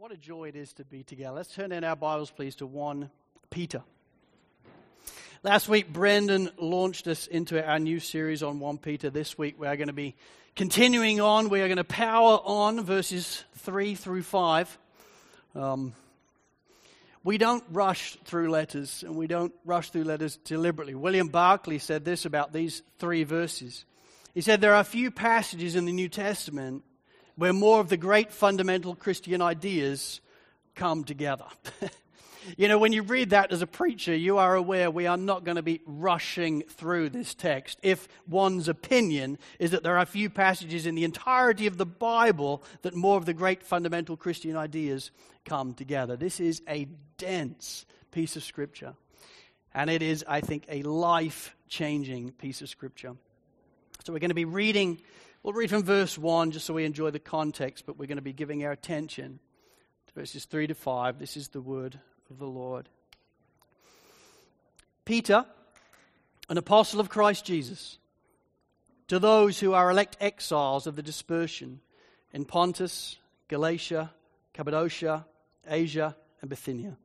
What a joy it is to be together. Let's turn in our Bibles, please, to 1 Peter. Last week, Brendan launched us into our new series on 1 Peter. This week, we are going to be continuing on. We are going to power on verses 3 through 5. Um, we don't rush through letters, and we don't rush through letters deliberately. William Barclay said this about these three verses. He said, There are a few passages in the New Testament where more of the great fundamental Christian ideas come together. you know, when you read that as a preacher, you are aware we are not going to be rushing through this text. If one's opinion is that there are a few passages in the entirety of the Bible that more of the great fundamental Christian ideas come together. This is a dense piece of Scripture. And it is, I think, a life changing piece of Scripture. So we're going to be reading We'll read from verse 1 just so we enjoy the context, but we're going to be giving our attention to verses 3 to 5. This is the word of the Lord. Peter, an apostle of Christ Jesus, to those who are elect exiles of the dispersion in Pontus, Galatia, Cappadocia, Asia, and Bithynia,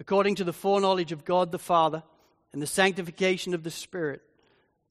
according to the foreknowledge of God the Father and the sanctification of the Spirit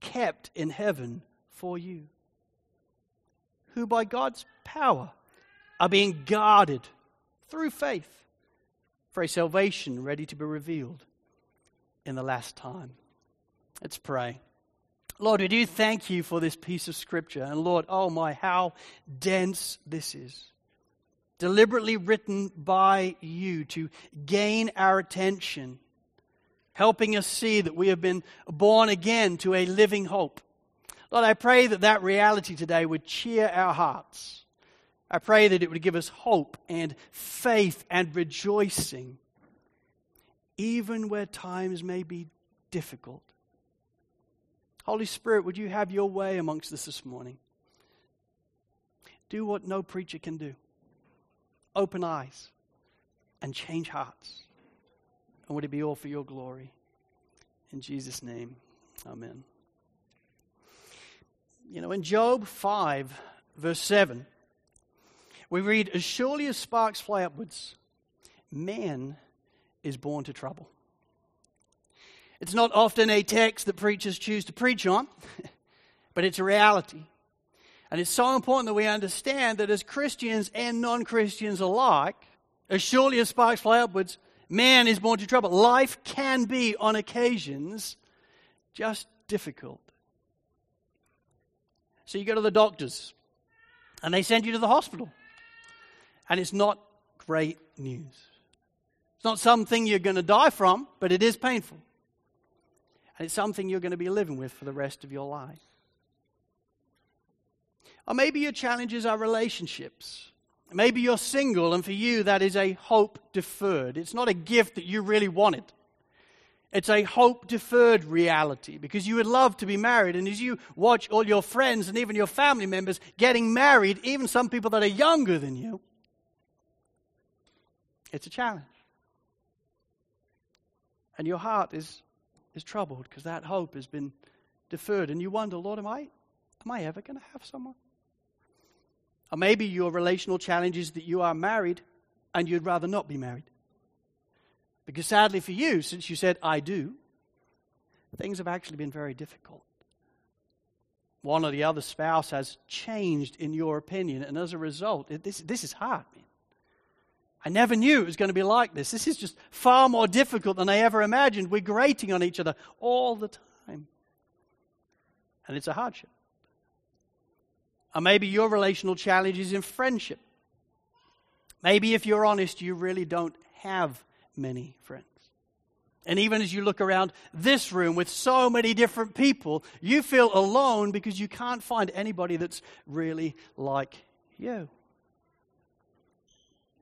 kept in heaven for you, who by God's power are being guarded through faith for a salvation ready to be revealed in the last time. Let's pray. Lord, we do thank you for this piece of scripture. And Lord, oh my, how dense this is. Deliberately written by you to gain our attention helping us see that we have been born again to a living hope. Lord, I pray that that reality today would cheer our hearts. I pray that it would give us hope and faith and rejoicing, even where times may be difficult. Holy Spirit, would you have your way amongst us this morning? Do what no preacher can do open eyes and change hearts. And would it be all for your glory? In Jesus' name, amen. You know, in Job 5, verse 7, we read, As surely as sparks fly upwards, man is born to trouble. It's not often a text that preachers choose to preach on, but it's a reality. And it's so important that we understand that as Christians and non Christians alike, as surely as sparks fly upwards, Man is born to trouble. Life can be, on occasions, just difficult. So you go to the doctors, and they send you to the hospital. And it's not great news. It's not something you're going to die from, but it is painful. And it's something you're going to be living with for the rest of your life. Or maybe your challenges are relationships. Maybe you're single, and for you, that is a hope deferred. It's not a gift that you really wanted. It's a hope deferred reality because you would love to be married. And as you watch all your friends and even your family members getting married, even some people that are younger than you, it's a challenge. And your heart is, is troubled because that hope has been deferred. And you wonder, Lord, am I, am I ever going to have someone? Or maybe your relational challenge is that you are married and you'd rather not be married. Because sadly for you, since you said, I do, things have actually been very difficult. One or the other spouse has changed in your opinion, and as a result, it, this, this is hard. I never knew it was going to be like this. This is just far more difficult than I ever imagined. We're grating on each other all the time. And it's a hardship. Or maybe your relational challenge is in friendship. Maybe if you're honest, you really don't have many friends. And even as you look around this room with so many different people, you feel alone because you can't find anybody that's really like you.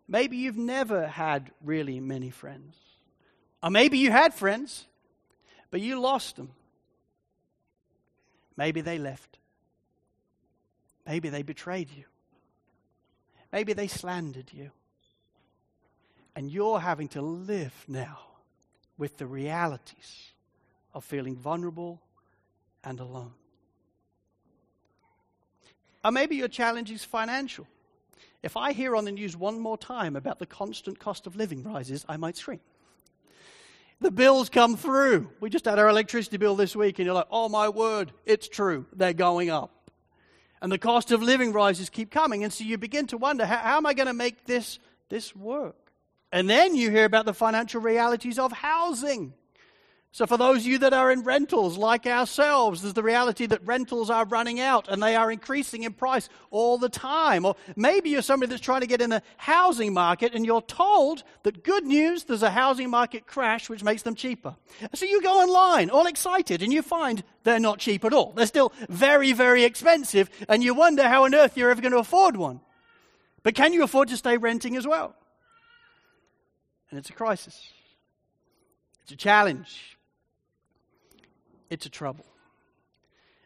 Maybe you've never had really many friends. Or maybe you had friends, but you lost them. Maybe they left. Maybe they betrayed you. Maybe they slandered you. And you're having to live now with the realities of feeling vulnerable and alone. Or maybe your challenge is financial. If I hear on the news one more time about the constant cost of living rises, I might scream. The bills come through. We just had our electricity bill this week, and you're like, oh my word, it's true. They're going up. And the cost of living rises keep coming. And so you begin to wonder, how, how am I going to make this, this work? And then you hear about the financial realities of housing. So, for those of you that are in rentals like ourselves, there's the reality that rentals are running out and they are increasing in price all the time. Or maybe you're somebody that's trying to get in the housing market and you're told that good news, there's a housing market crash which makes them cheaper. So, you go online all excited and you find they're not cheap at all. They're still very, very expensive and you wonder how on earth you're ever going to afford one. But can you afford to stay renting as well? And it's a crisis, it's a challenge it's a trouble.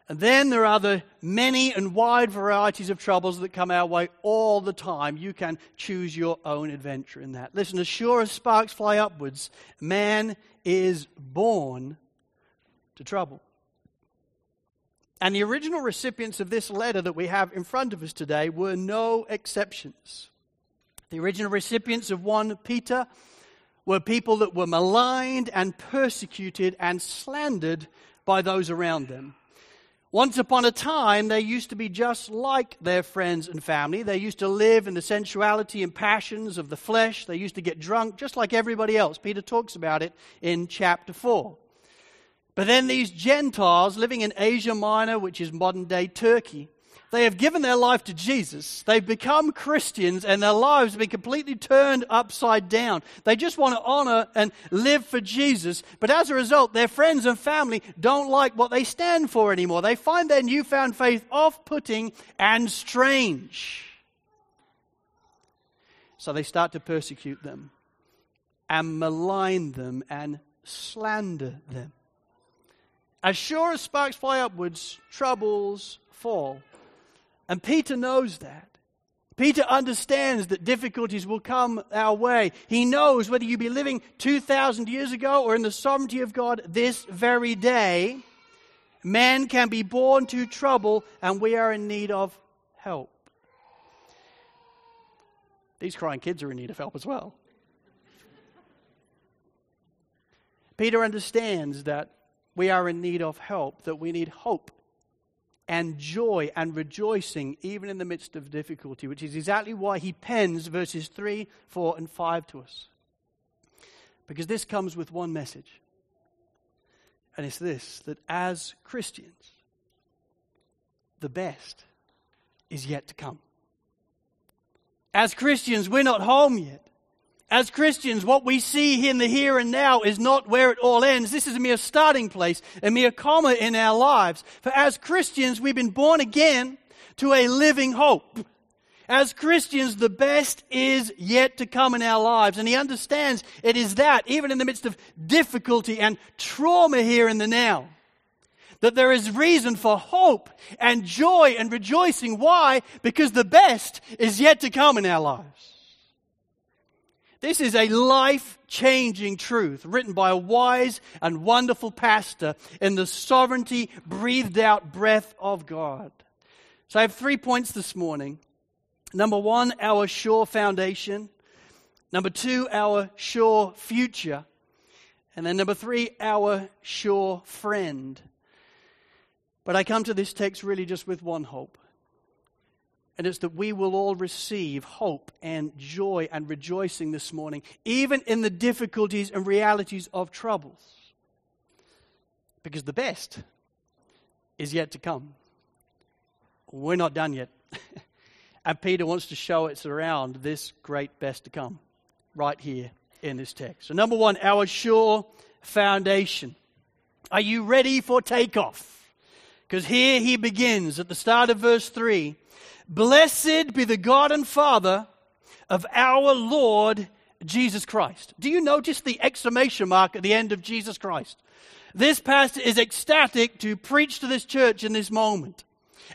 And then there are the many and wide varieties of troubles that come our way all the time. You can choose your own adventure in that. Listen, as sure as sparks fly upwards, man is born to trouble. And the original recipients of this letter that we have in front of us today were no exceptions. The original recipients of 1 Peter were people that were maligned and persecuted and slandered by those around them. Once upon a time, they used to be just like their friends and family. They used to live in the sensuality and passions of the flesh. They used to get drunk just like everybody else. Peter talks about it in chapter 4. But then these Gentiles living in Asia Minor, which is modern day Turkey, they have given their life to Jesus. They've become Christians and their lives have been completely turned upside down. They just want to honor and live for Jesus. But as a result, their friends and family don't like what they stand for anymore. They find their newfound faith off putting and strange. So they start to persecute them and malign them and slander them. As sure as sparks fly upwards, troubles fall. And Peter knows that. Peter understands that difficulties will come our way. He knows whether you be living 2,000 years ago or in the sovereignty of God this very day, man can be born to trouble and we are in need of help. These crying kids are in need of help as well. Peter understands that we are in need of help, that we need hope and joy and rejoicing even in the midst of difficulty, which is exactly why he pens verses 3, 4, and 5 to us. Because this comes with one message. And it's this that as Christians, the best is yet to come. As Christians, we're not home yet. As Christians, what we see in the here and now is not where it all ends. This is a mere starting place, a mere comma in our lives. For as Christians, we've been born again to a living hope. As Christians, the best is yet to come in our lives. And he understands it is that, even in the midst of difficulty and trauma here in the now, that there is reason for hope and joy and rejoicing. Why? Because the best is yet to come in our lives. This is a life changing truth written by a wise and wonderful pastor in the sovereignty, breathed out breath of God. So I have three points this morning. Number one, our sure foundation. Number two, our sure future. And then number three, our sure friend. But I come to this text really just with one hope and it's that we will all receive hope and joy and rejoicing this morning, even in the difficulties and realities of troubles. Because the best is yet to come. We're not done yet. and Peter wants to show us around this great best to come right here in this text. So, number one, our sure foundation. Are you ready for takeoff? Because here he begins at the start of verse 3 Blessed be the God and Father of our Lord Jesus Christ. Do you notice the exclamation mark at the end of Jesus Christ? This pastor is ecstatic to preach to this church in this moment.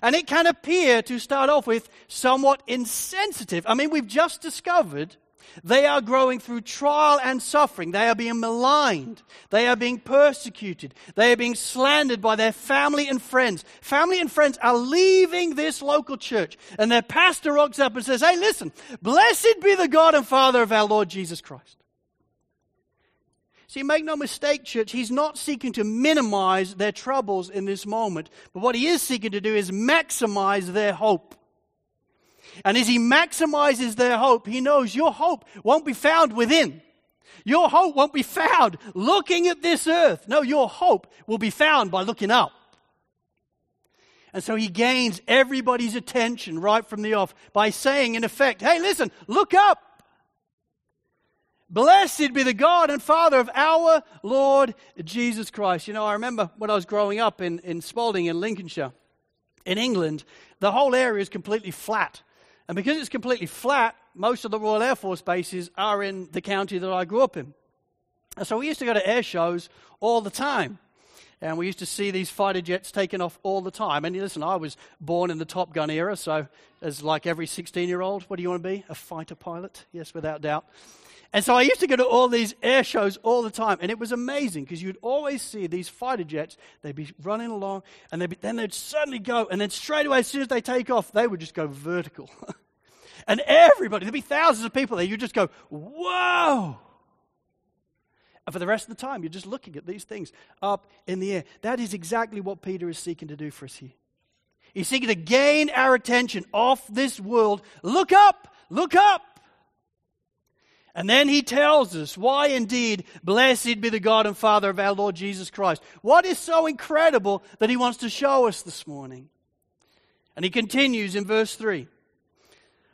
And it can appear to start off with somewhat insensitive. I mean, we've just discovered they are growing through trial and suffering. They are being maligned. They are being persecuted. They are being slandered by their family and friends. Family and friends are leaving this local church. And their pastor rocks up and says, Hey, listen, blessed be the God and Father of our Lord Jesus Christ. See, make no mistake, church, he's not seeking to minimize their troubles in this moment, but what he is seeking to do is maximize their hope. And as he maximizes their hope, he knows your hope won't be found within. Your hope won't be found looking at this earth. No, your hope will be found by looking up. And so he gains everybody's attention right from the off by saying, in effect, hey, listen, look up. Blessed be the God and Father of our Lord Jesus Christ. You know, I remember when I was growing up in, in Spalding in Lincolnshire, in England, the whole area is completely flat. And because it's completely flat, most of the Royal Air Force bases are in the county that I grew up in. And so we used to go to air shows all the time. And we used to see these fighter jets taking off all the time. And listen, I was born in the Top Gun era, so as like every 16 year old, what do you want to be? A fighter pilot? Yes, without doubt. And so I used to go to all these air shows all the time, and it was amazing because you'd always see these fighter jets. They'd be running along, and they'd be, then they'd suddenly go, and then straight away, as soon as they take off, they would just go vertical. and everybody, there'd be thousands of people there. you'd just go, whoa! And for the rest of the time, you're just looking at these things up in the air. That is exactly what Peter is seeking to do for us here. He's seeking to gain our attention off this world. Look up! Look up! And then he tells us why indeed, blessed be the God and Father of our Lord Jesus Christ. What is so incredible that he wants to show us this morning? And he continues in verse 3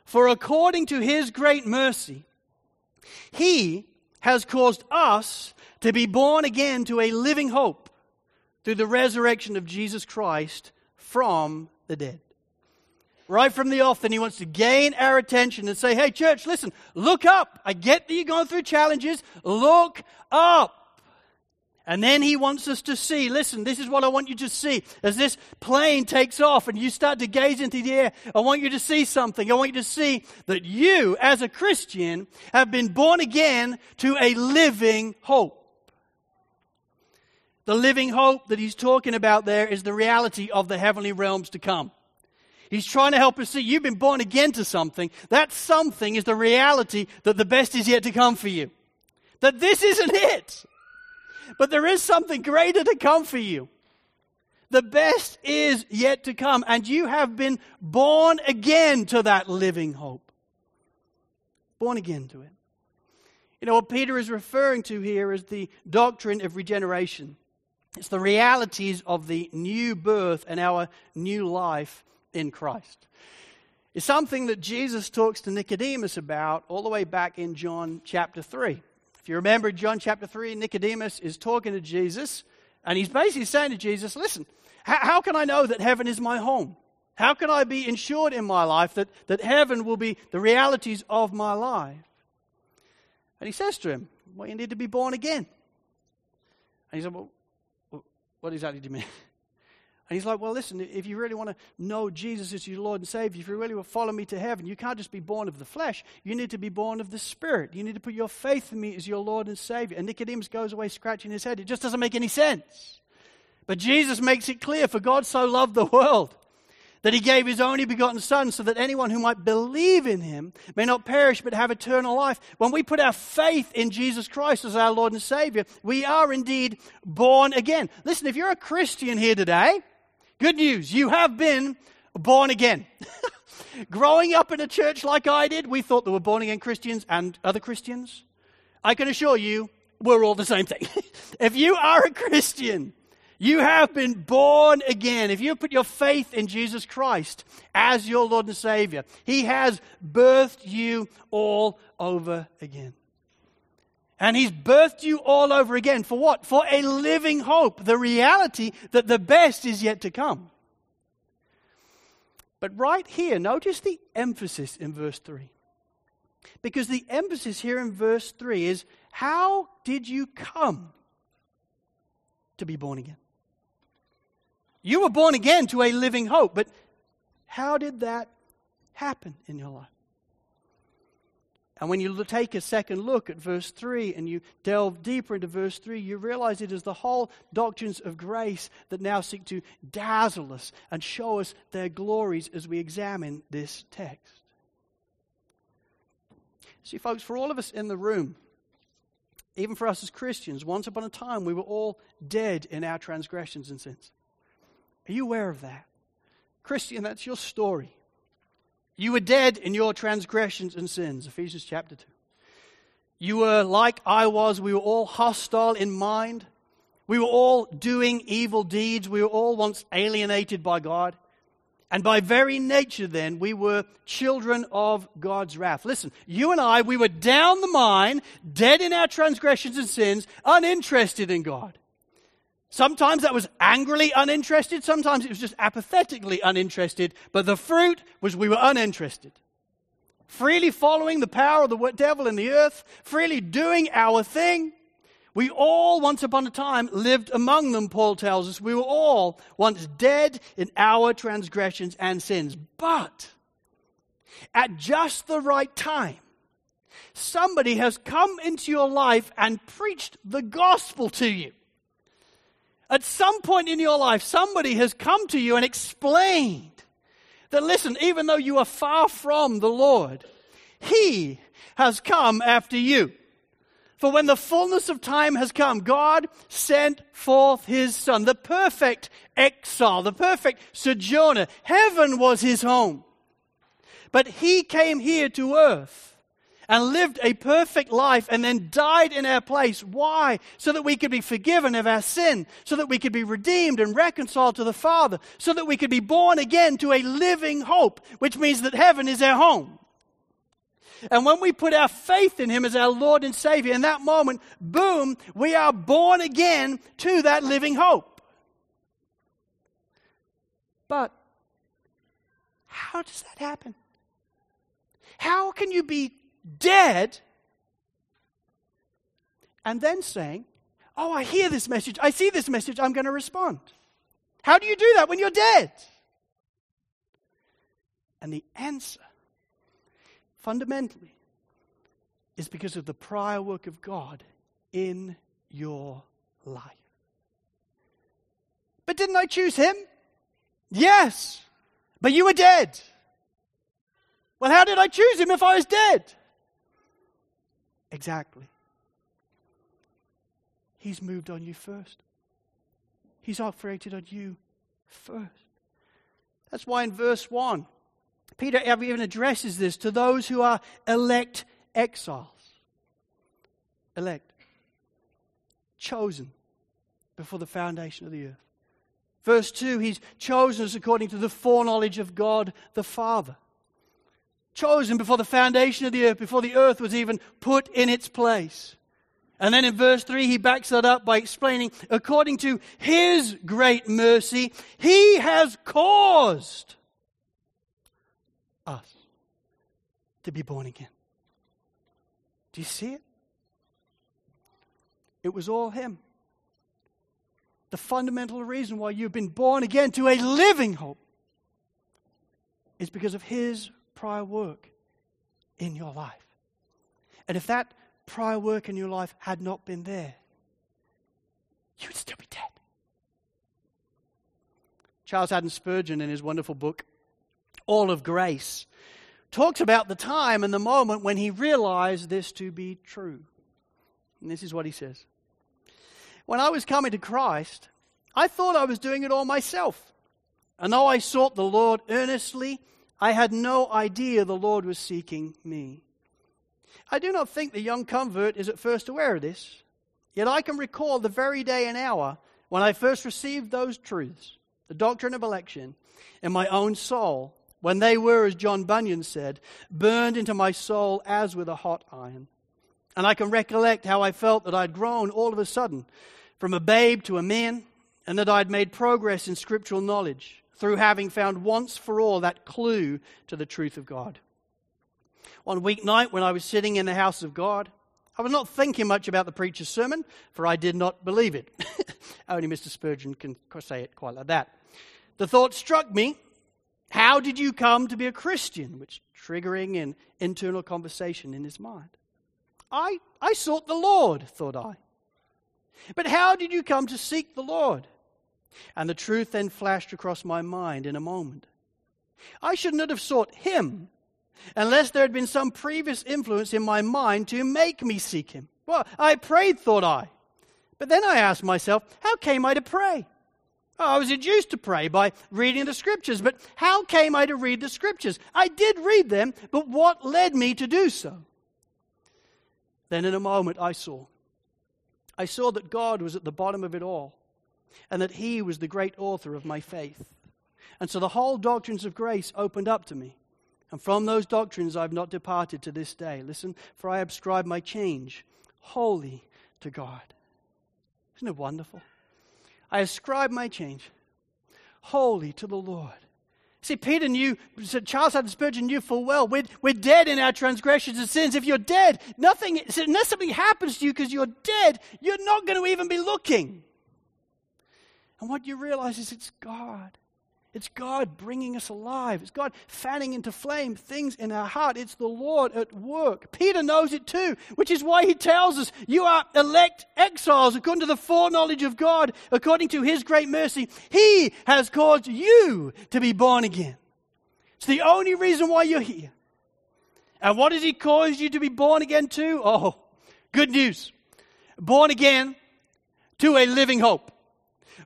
For according to his great mercy, he has caused us to be born again to a living hope through the resurrection of Jesus Christ from the dead right from the off, then he wants to gain our attention and say, hey, church, listen, look up. I get that you're going through challenges. Look up. And then he wants us to see, listen, this is what I want you to see. As this plane takes off and you start to gaze into the air, I want you to see something. I want you to see that you, as a Christian, have been born again to a living hope. The living hope that he's talking about there is the reality of the heavenly realms to come. He's trying to help us see you've been born again to something. That something is the reality that the best is yet to come for you. That this isn't it. But there is something greater to come for you. The best is yet to come, and you have been born again to that living hope. Born again to it. You know, what Peter is referring to here is the doctrine of regeneration. It's the realities of the new birth and our new life in Christ. It's something that Jesus talks to Nicodemus about all the way back in John chapter 3. If you remember John chapter 3, Nicodemus is talking to Jesus, and he's basically saying to Jesus, Listen, how, can I know that heaven is my home? How can I be ensured in my life that, that heaven will be the realities of my life? And he says to him, Well, you need to be born again. And he said, Well, what exactly do you mean? And he's like, Well, listen, if you really want to know Jesus as your Lord and Savior, if you really want to follow me to heaven, you can't just be born of the flesh. You need to be born of the Spirit. You need to put your faith in me as your Lord and Savior. And Nicodemus goes away scratching his head. It just doesn't make any sense. But Jesus makes it clear for God so loved the world that he gave his only begotten Son so that anyone who might believe in him may not perish but have eternal life. When we put our faith in Jesus Christ as our Lord and Savior, we are indeed born again. Listen, if you're a Christian here today, Good news, you have been born again. Growing up in a church like I did, we thought there were born again Christians and other Christians. I can assure you, we're all the same thing. if you are a Christian, you have been born again. If you put your faith in Jesus Christ as your Lord and Savior, He has birthed you all over again. And he's birthed you all over again. For what? For a living hope. The reality that the best is yet to come. But right here, notice the emphasis in verse 3. Because the emphasis here in verse 3 is how did you come to be born again? You were born again to a living hope, but how did that happen in your life? And when you take a second look at verse 3 and you delve deeper into verse 3, you realize it is the whole doctrines of grace that now seek to dazzle us and show us their glories as we examine this text. See, folks, for all of us in the room, even for us as Christians, once upon a time we were all dead in our transgressions and sins. Are you aware of that? Christian, that's your story. You were dead in your transgressions and sins. Ephesians chapter 2. You were like I was. We were all hostile in mind. We were all doing evil deeds. We were all once alienated by God. And by very nature, then, we were children of God's wrath. Listen, you and I, we were down the mine, dead in our transgressions and sins, uninterested in God. Sometimes that was angrily uninterested, sometimes it was just apathetically uninterested, but the fruit was we were uninterested. Freely following the power of the devil in the earth, freely doing our thing. We all, once upon a time, lived among them, Paul tells us. We were all once dead in our transgressions and sins. But at just the right time, somebody has come into your life and preached the gospel to you. At some point in your life, somebody has come to you and explained that, listen, even though you are far from the Lord, He has come after you. For when the fullness of time has come, God sent forth His Son, the perfect exile, the perfect sojourner. Heaven was His home. But He came here to earth and lived a perfect life and then died in our place. Why? So that we could be forgiven of our sin, so that we could be redeemed and reconciled to the Father, so that we could be born again to a living hope, which means that heaven is our home. And when we put our faith in Him as our Lord and Savior, in that moment, boom, we are born again to that living hope. But how does that happen? How can you be dead, and then saying, Oh, I hear this message, I see this message, I'm going to respond. How do you do that when you're dead? And the answer, fundamentally, is because of the prior work of God in your life. But didn't I choose him? Yes. But you were dead. Well, how did I choose him if I was dead? Exactly. He's moved on you first. He's operated on you first. That's why in verse 1, Peter even addresses this to those who are elect exiles. Elect. Chosen before the foundation of the earth. Verse 2, he's chosen us according to the foreknowledge of God the Father chosen before the foundation of the earth, before the earth was even put in its place. And then in verse 3, he backs that up by explaining, according to his great mercy, he has caused us to be born again. Do you see it? It was all him. The fundamental reason why you've been born again to a living hope is because of his prior work in your life. And if that prior work in your life had not been there, you would still be dead. Charles Haddon Spurgeon, in his wonderful book, All of Grace, talks about the time and the moment when he realized this to be true. And this is what he says When I was coming to Christ, I thought I was doing it all myself. And though I sought the Lord earnestly, I had no idea the Lord was seeking me. I do not think the young convert is at first aware of this, yet I can recall the very day and hour when I first received those truths, the doctrine of election, in my own soul, when they were, as John Bunyan said, burned into my soul as with a hot iron. And I can recollect how I felt that I'd grown all of a sudden from a babe to a man, and that I'd made progress in scriptural knowledge through having found once for all that clue to the truth of God. One weeknight when I was sitting in the house of God, I was not thinking much about the preacher's sermon, for I did not believe it. Only Mr. Spurgeon can say it quite like that. The thought struck me how did you come to be a Christian? Which triggering an internal conversation in his mind. I, I sought the Lord, thought I. But how did you come to seek the Lord? And the truth then flashed across my mind in a moment. I should not have sought him unless there had been some previous influence in my mind to make me seek him. Well, I prayed, thought I. But then I asked myself, how came I to pray? Oh, I was induced to pray by reading the scriptures, but how came I to read the scriptures? I did read them, but what led me to do so? Then in a moment I saw. I saw that God was at the bottom of it all, and that He was the great author of my faith. And so the whole doctrines of grace opened up to me. And from those doctrines I've not departed to this day. Listen, for I ascribe my change wholly to God. Isn't it wonderful? I ascribe my change wholly to the Lord. See, Peter knew, Charles Haddon Spurgeon knew full well, we're, we're dead in our transgressions and sins. If you're dead, nothing, unless something happens to you because you're dead, you're not going to even be looking. And what you realize is it's God. It's God bringing us alive. It's God fanning into flame things in our heart. It's the Lord at work. Peter knows it too, which is why he tells us, You are elect exiles according to the foreknowledge of God, according to his great mercy. He has caused you to be born again. It's the only reason why you're here. And what has he caused you to be born again to? Oh, good news. Born again to a living hope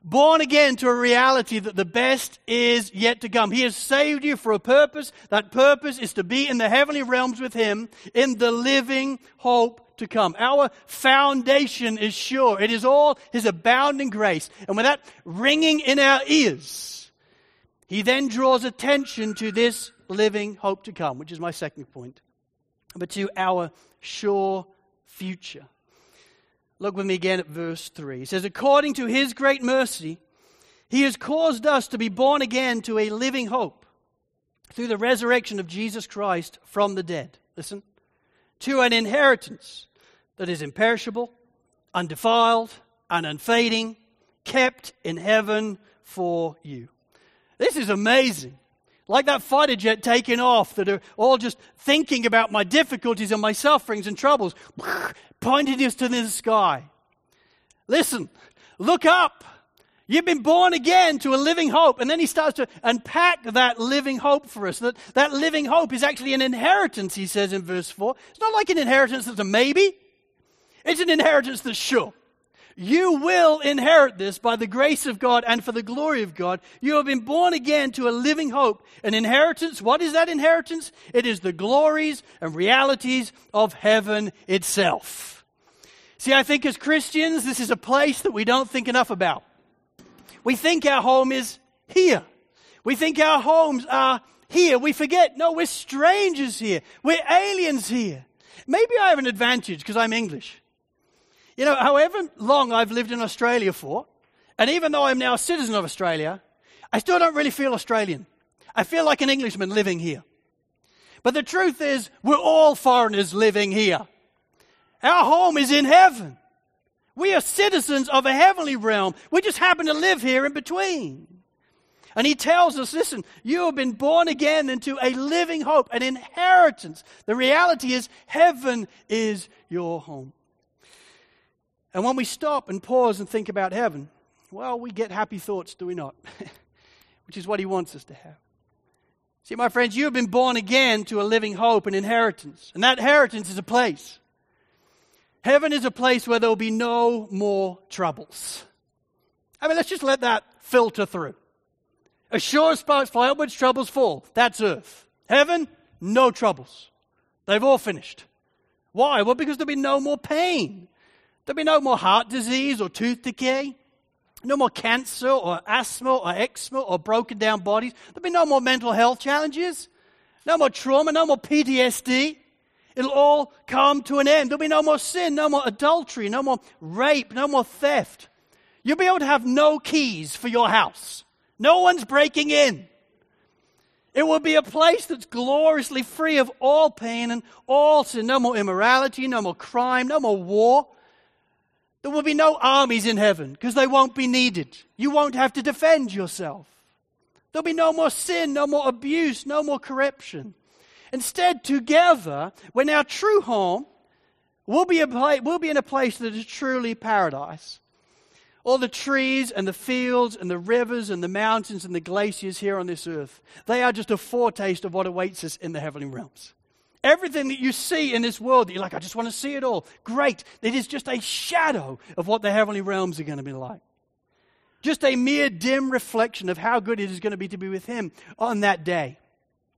born again to a reality that the best is yet to come. He has saved you for a purpose. That purpose is to be in the heavenly realms with Him in the living hope to come. Our foundation is sure. It is all His abounding grace. And with that ringing in our ears, He then draws attention to this living hope to come, which is my second point, but to our sure future. Look with me again at verse 3. He says, According to his great mercy, he has caused us to be born again to a living hope through the resurrection of Jesus Christ from the dead. Listen. To an inheritance that is imperishable, undefiled, and unfading, kept in heaven for you. This is amazing. Like that fighter jet taking off, that are all just thinking about my difficulties and my sufferings and troubles, pointing us to the sky. Listen, look up. You've been born again to a living hope. And then he starts to unpack that living hope for us. That, that living hope is actually an inheritance, he says in verse 4. It's not like an inheritance that's a maybe, it's an inheritance that's sure. You will inherit this by the grace of God and for the glory of God. You have been born again to a living hope, an inheritance. What is that inheritance? It is the glories and realities of heaven itself. See, I think as Christians, this is a place that we don't think enough about. We think our home is here. We think our homes are here. We forget, no, we're strangers here. We're aliens here. Maybe I have an advantage because I'm English. You know, however long I've lived in Australia for, and even though I'm now a citizen of Australia, I still don't really feel Australian. I feel like an Englishman living here. But the truth is, we're all foreigners living here. Our home is in heaven. We are citizens of a heavenly realm. We just happen to live here in between. And he tells us, listen, you have been born again into a living hope, an inheritance. The reality is, heaven is your home. And when we stop and pause and think about heaven, well, we get happy thoughts, do we not? Which is what he wants us to have. See, my friends, you have been born again to a living hope and inheritance. And that inheritance is a place. Heaven is a place where there will be no more troubles. I mean, let's just let that filter through. As sure as sparks fly upwards, troubles fall. That's earth. Heaven, no troubles. They've all finished. Why? Well, because there'll be no more pain. There'll be no more heart disease or tooth decay. No more cancer or asthma or eczema or broken down bodies. There'll be no more mental health challenges. No more trauma, no more PTSD. It'll all come to an end. There'll be no more sin, no more adultery, no more rape, no more theft. You'll be able to have no keys for your house. No one's breaking in. It will be a place that's gloriously free of all pain and all sin. No more immorality, no more crime, no more war. There will be no armies in heaven because they won't be needed. You won't have to defend yourself. There'll be no more sin, no more abuse, no more corruption. Instead, together, when our true home will be, a pla- we'll be in a place that is truly paradise. All the trees and the fields and the rivers and the mountains and the glaciers here on this earth, they are just a foretaste of what awaits us in the heavenly realms. Everything that you see in this world that you're like, I just want to see it all. Great. It is just a shadow of what the heavenly realms are going to be like. Just a mere dim reflection of how good it is going to be to be with Him on that day.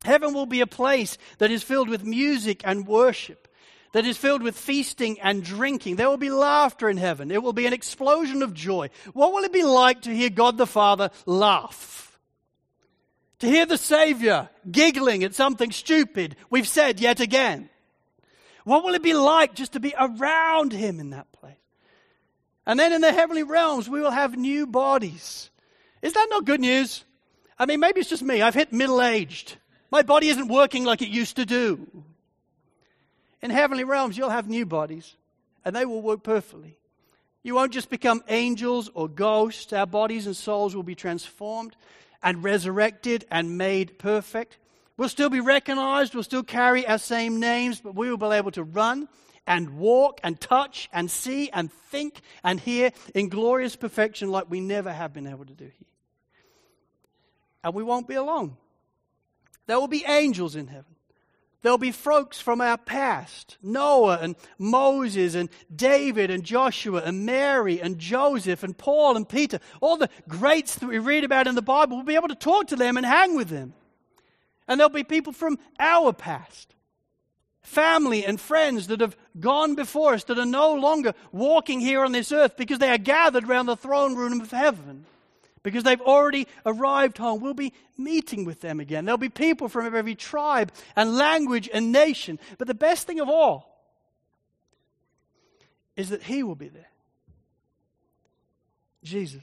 Heaven will be a place that is filled with music and worship that is filled with feasting and drinking. There will be laughter in heaven. It will be an explosion of joy. What will it be like to hear God the Father laugh? To hear the Savior giggling at something stupid we've said yet again? What will it be like just to be around Him in that place? And then in the heavenly realms, we will have new bodies. Is that not good news? I mean, maybe it's just me. I've hit middle aged. My body isn't working like it used to do. In heavenly realms, you'll have new bodies, and they will work perfectly. You won't just become angels or ghosts. Our bodies and souls will be transformed and resurrected and made perfect. We'll still be recognized, we'll still carry our same names, but we will be able to run and walk and touch and see and think and hear in glorious perfection like we never have been able to do here. And we won't be alone. There will be angels in heaven. There'll be folks from our past Noah and Moses and David and Joshua and Mary and Joseph and Paul and Peter. All the greats that we read about in the Bible, we'll be able to talk to them and hang with them. And there'll be people from our past family and friends that have gone before us that are no longer walking here on this earth because they are gathered around the throne room of heaven because they've already arrived home. We'll be meeting with them again. There'll be people from every tribe and language and nation. But the best thing of all is that He will be there. Jesus,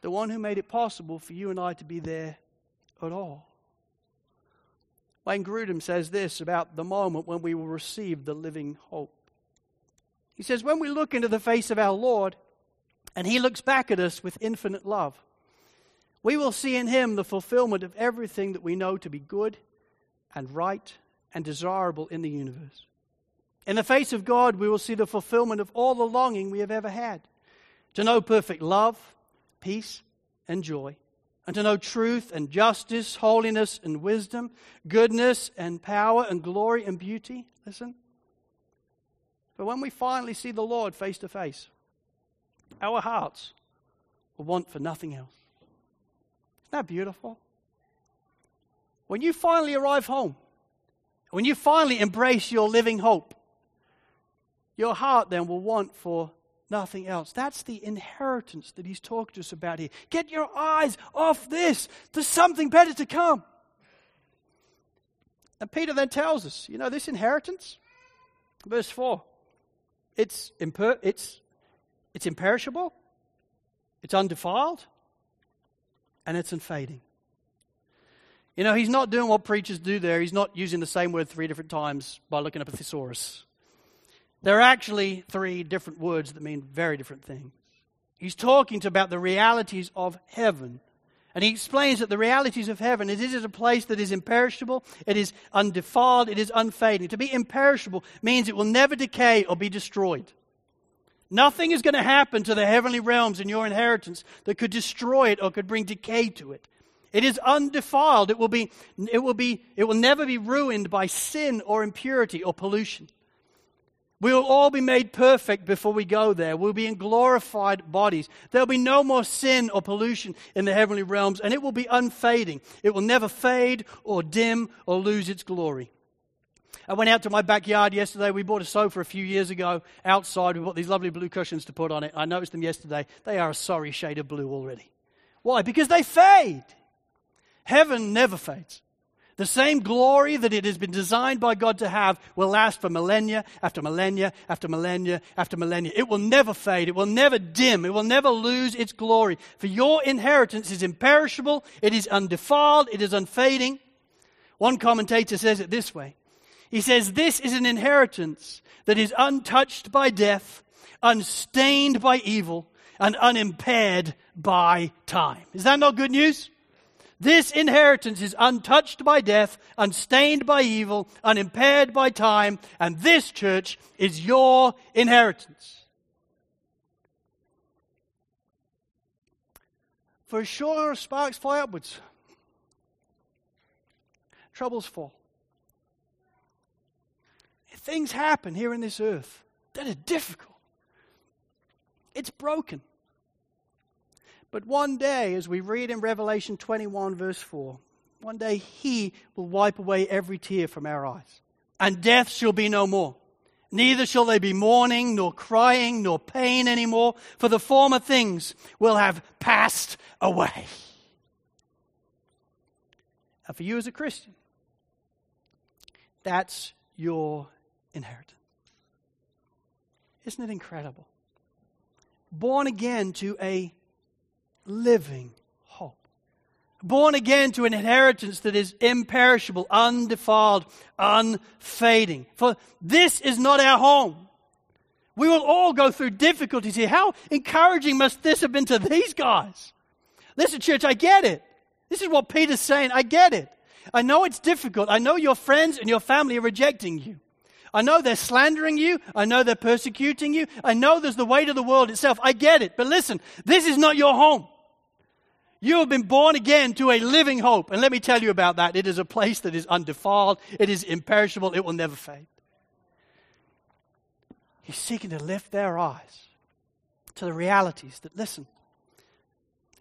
the one who made it possible for you and I to be there at all. Wayne Grudem says this about the moment when we will receive the living hope. He says, When we look into the face of our Lord, and he looks back at us with infinite love. We will see in him the fulfillment of everything that we know to be good and right and desirable in the universe. In the face of God, we will see the fulfillment of all the longing we have ever had to know perfect love, peace, and joy, and to know truth and justice, holiness and wisdom, goodness and power and glory and beauty. Listen. But when we finally see the Lord face to face, our hearts will want for nothing else. Isn't that beautiful? When you finally arrive home, when you finally embrace your living hope, your heart then will want for nothing else. That's the inheritance that he's talking to us about here. Get your eyes off this. There's something better to come. And Peter then tells us, you know, this inheritance, verse 4, it's, imper- it's it's imperishable, it's undefiled, and it's unfading. You know, he's not doing what preachers do there. He's not using the same word three different times by looking up a thesaurus. There are actually three different words that mean very different things. He's talking to about the realities of heaven. And he explains that the realities of heaven is it is a place that is imperishable, it is undefiled, it is unfading. To be imperishable means it will never decay or be destroyed. Nothing is going to happen to the heavenly realms in your inheritance that could destroy it or could bring decay to it. It is undefiled. It will, be, it, will be, it will never be ruined by sin or impurity or pollution. We will all be made perfect before we go there. We'll be in glorified bodies. There'll be no more sin or pollution in the heavenly realms, and it will be unfading. It will never fade or dim or lose its glory. I went out to my backyard yesterday. We bought a sofa a few years ago outside. We bought these lovely blue cushions to put on it. I noticed them yesterday. They are a sorry shade of blue already. Why? Because they fade. Heaven never fades. The same glory that it has been designed by God to have will last for millennia after millennia after millennia after millennia. It will never fade. It will never dim. It will never lose its glory. For your inheritance is imperishable. It is undefiled. It is unfading. One commentator says it this way. He says, This is an inheritance that is untouched by death, unstained by evil, and unimpaired by time. Is that not good news? This inheritance is untouched by death, unstained by evil, unimpaired by time, and this church is your inheritance. For sure, sparks fly upwards, troubles fall. Things happen here in this earth that are difficult. It's broken. But one day, as we read in Revelation 21, verse 4, one day he will wipe away every tear from our eyes, and death shall be no more. Neither shall they be mourning, nor crying, nor pain anymore, for the former things will have passed away. And for you as a Christian, that's your inheritance. Isn't it incredible? Born again to a living hope. Born again to an inheritance that is imperishable, undefiled, unfading. For this is not our home. We will all go through difficulties here. How encouraging must this have been to these guys? Listen, church, I get it. This is what Peter's saying. I get it. I know it's difficult. I know your friends and your family are rejecting you. I know they're slandering you. I know they're persecuting you. I know there's the weight of the world itself. I get it. But listen, this is not your home. You have been born again to a living hope. And let me tell you about that. It is a place that is undefiled, it is imperishable, it will never fade. He's seeking to lift their eyes to the realities that, listen,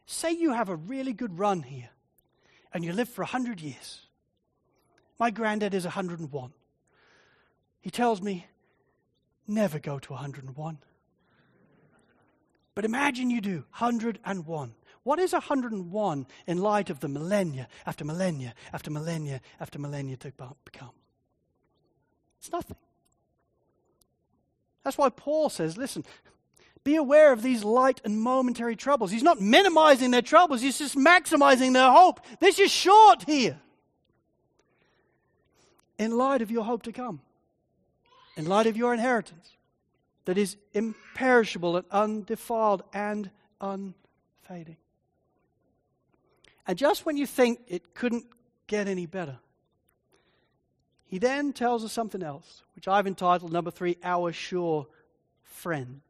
say you have a really good run here and you live for 100 years. My granddad is 101. He tells me, never go to 101. But imagine you do 101. What is 101 in light of the millennia after millennia after millennia after millennia to become? It's nothing. That's why Paul says, listen, be aware of these light and momentary troubles. He's not minimizing their troubles, he's just maximizing their hope. This is short here. In light of your hope to come, in light of your inheritance that is imperishable and undefiled and unfading. And just when you think it couldn't get any better, he then tells us something else, which I've entitled number three, Our Sure Friend.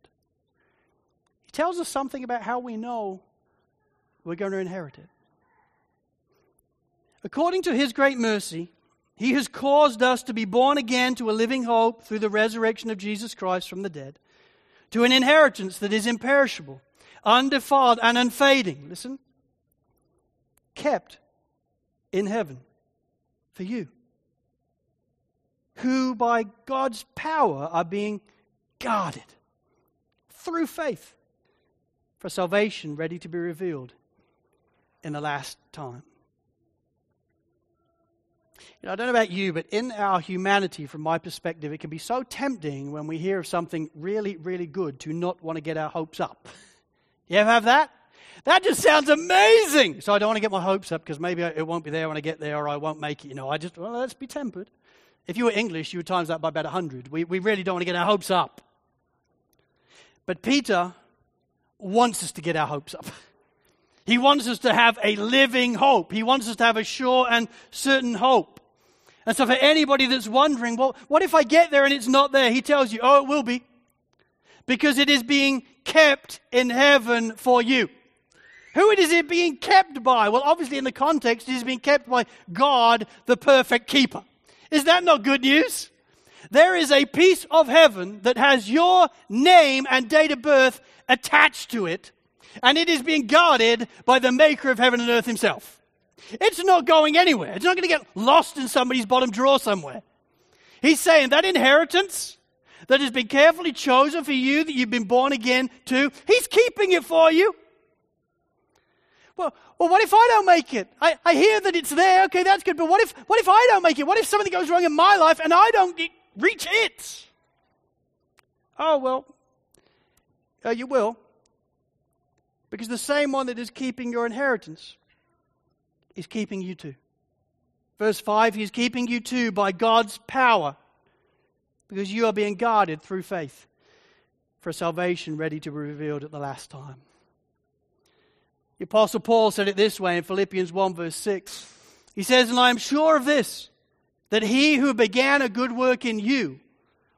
He tells us something about how we know we're going to inherit it. According to his great mercy, he has caused us to be born again to a living hope through the resurrection of Jesus Christ from the dead, to an inheritance that is imperishable, undefiled, and unfading. Listen, kept in heaven for you, who by God's power are being guarded through faith for salvation ready to be revealed in the last time. You know, I don't know about you, but in our humanity, from my perspective, it can be so tempting when we hear of something really, really good to not want to get our hopes up. You ever have that? That just sounds amazing. So I don't want to get my hopes up because maybe it won't be there when I get there or I won't make it. You know, I just, well, let's be tempered. If you were English, you would times that by about 100. We, we really don't want to get our hopes up. But Peter wants us to get our hopes up. He wants us to have a living hope. He wants us to have a sure and certain hope. And so, for anybody that's wondering, well, what if I get there and it's not there? He tells you, oh, it will be. Because it is being kept in heaven for you. Who is it being kept by? Well, obviously, in the context, it is being kept by God, the perfect keeper. Is that not good news? There is a piece of heaven that has your name and date of birth attached to it, and it is being guarded by the maker of heaven and earth himself. It's not going anywhere. It's not going to get lost in somebody's bottom drawer somewhere. He's saying that inheritance that has been carefully chosen for you, that you've been born again to, he's keeping it for you. Well, well, what if I don't make it? I, I hear that it's there. Okay, that's good. But what if, what if I don't make it? What if something goes wrong in my life and I don't reach it? Oh, well, uh, you will. Because the same one that is keeping your inheritance is keeping you too. Verse 5 He's keeping you too by God's power because you are being guarded through faith for salvation ready to be revealed at the last time. The Apostle Paul said it this way in Philippians 1, verse 6. He says, And I am sure of this, that he who began a good work in you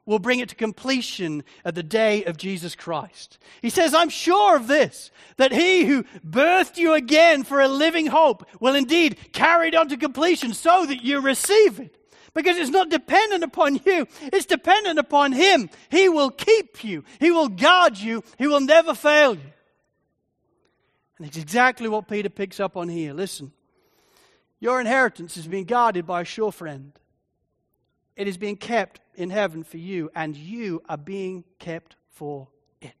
will bring it to completion at the day of Jesus Christ. He says, I'm sure of this, that he who birthed you again for a living hope will indeed carry it on to completion so that you receive it. Because it's not dependent upon you, it's dependent upon him. He will keep you, he will guard you, he will never fail you. And it's exactly what Peter picks up on here. Listen, your inheritance is being guarded by a sure friend. It is being kept in heaven for you, and you are being kept for it.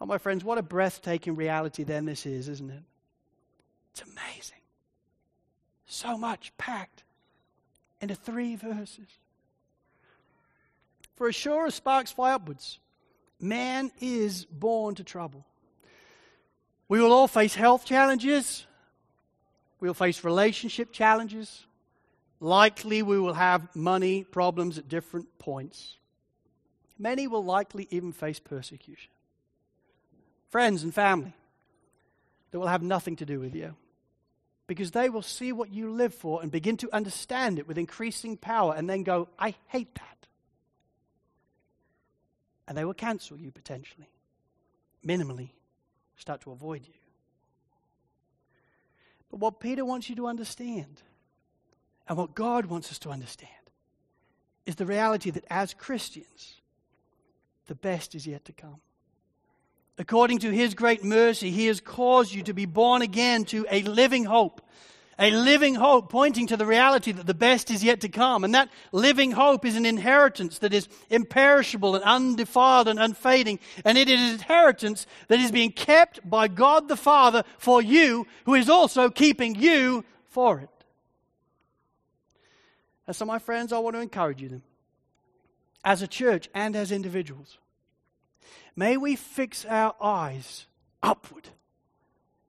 Oh, my friends, what a breathtaking reality then this is, isn't it? It's amazing. So much packed into three verses. For as sure as sparks fly upwards, man is born to trouble. We will all face health challenges. We'll face relationship challenges. Likely, we will have money problems at different points. Many will likely even face persecution. Friends and family that will have nothing to do with you because they will see what you live for and begin to understand it with increasing power and then go, I hate that. And they will cancel you potentially, minimally start to avoid you. But what Peter wants you to understand, and what God wants us to understand, is the reality that as Christians, the best is yet to come. According to his great mercy, he has caused you to be born again to a living hope a living hope pointing to the reality that the best is yet to come. And that living hope is an inheritance that is imperishable and undefiled and unfading. And it is an inheritance that is being kept by God the Father for you, who is also keeping you for it. And so, my friends, I want to encourage you then, as a church and as individuals, may we fix our eyes upward,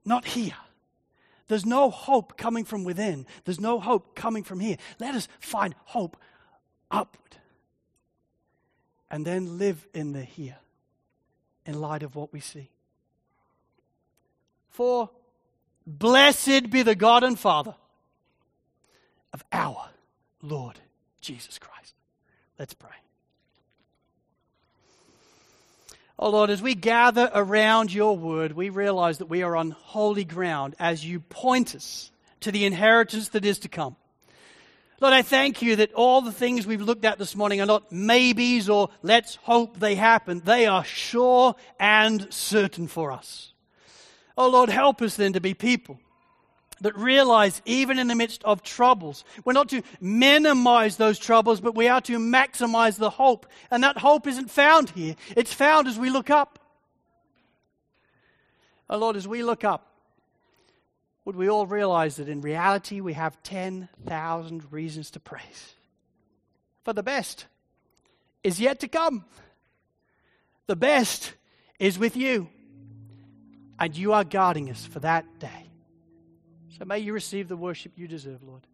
not here there's no hope coming from within. There's no hope coming from here. Let us find hope upward. And then live in the here in light of what we see. For blessed be the God and Father of our Lord Jesus Christ. Let's pray. Oh Lord, as we gather around your word, we realize that we are on holy ground as you point us to the inheritance that is to come. Lord, I thank you that all the things we've looked at this morning are not maybes or let's hope they happen. They are sure and certain for us. Oh Lord, help us then to be people that realize even in the midst of troubles, we're not to minimize those troubles, but we are to maximize the hope. And that hope isn't found here, it's found as we look up. Oh Lord, as we look up, would we all realize that in reality we have 10,000 reasons to praise? For the best is yet to come. The best is with you. And you are guarding us for that day. So may you receive the worship you deserve, Lord.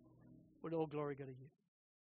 Would all glory go to you.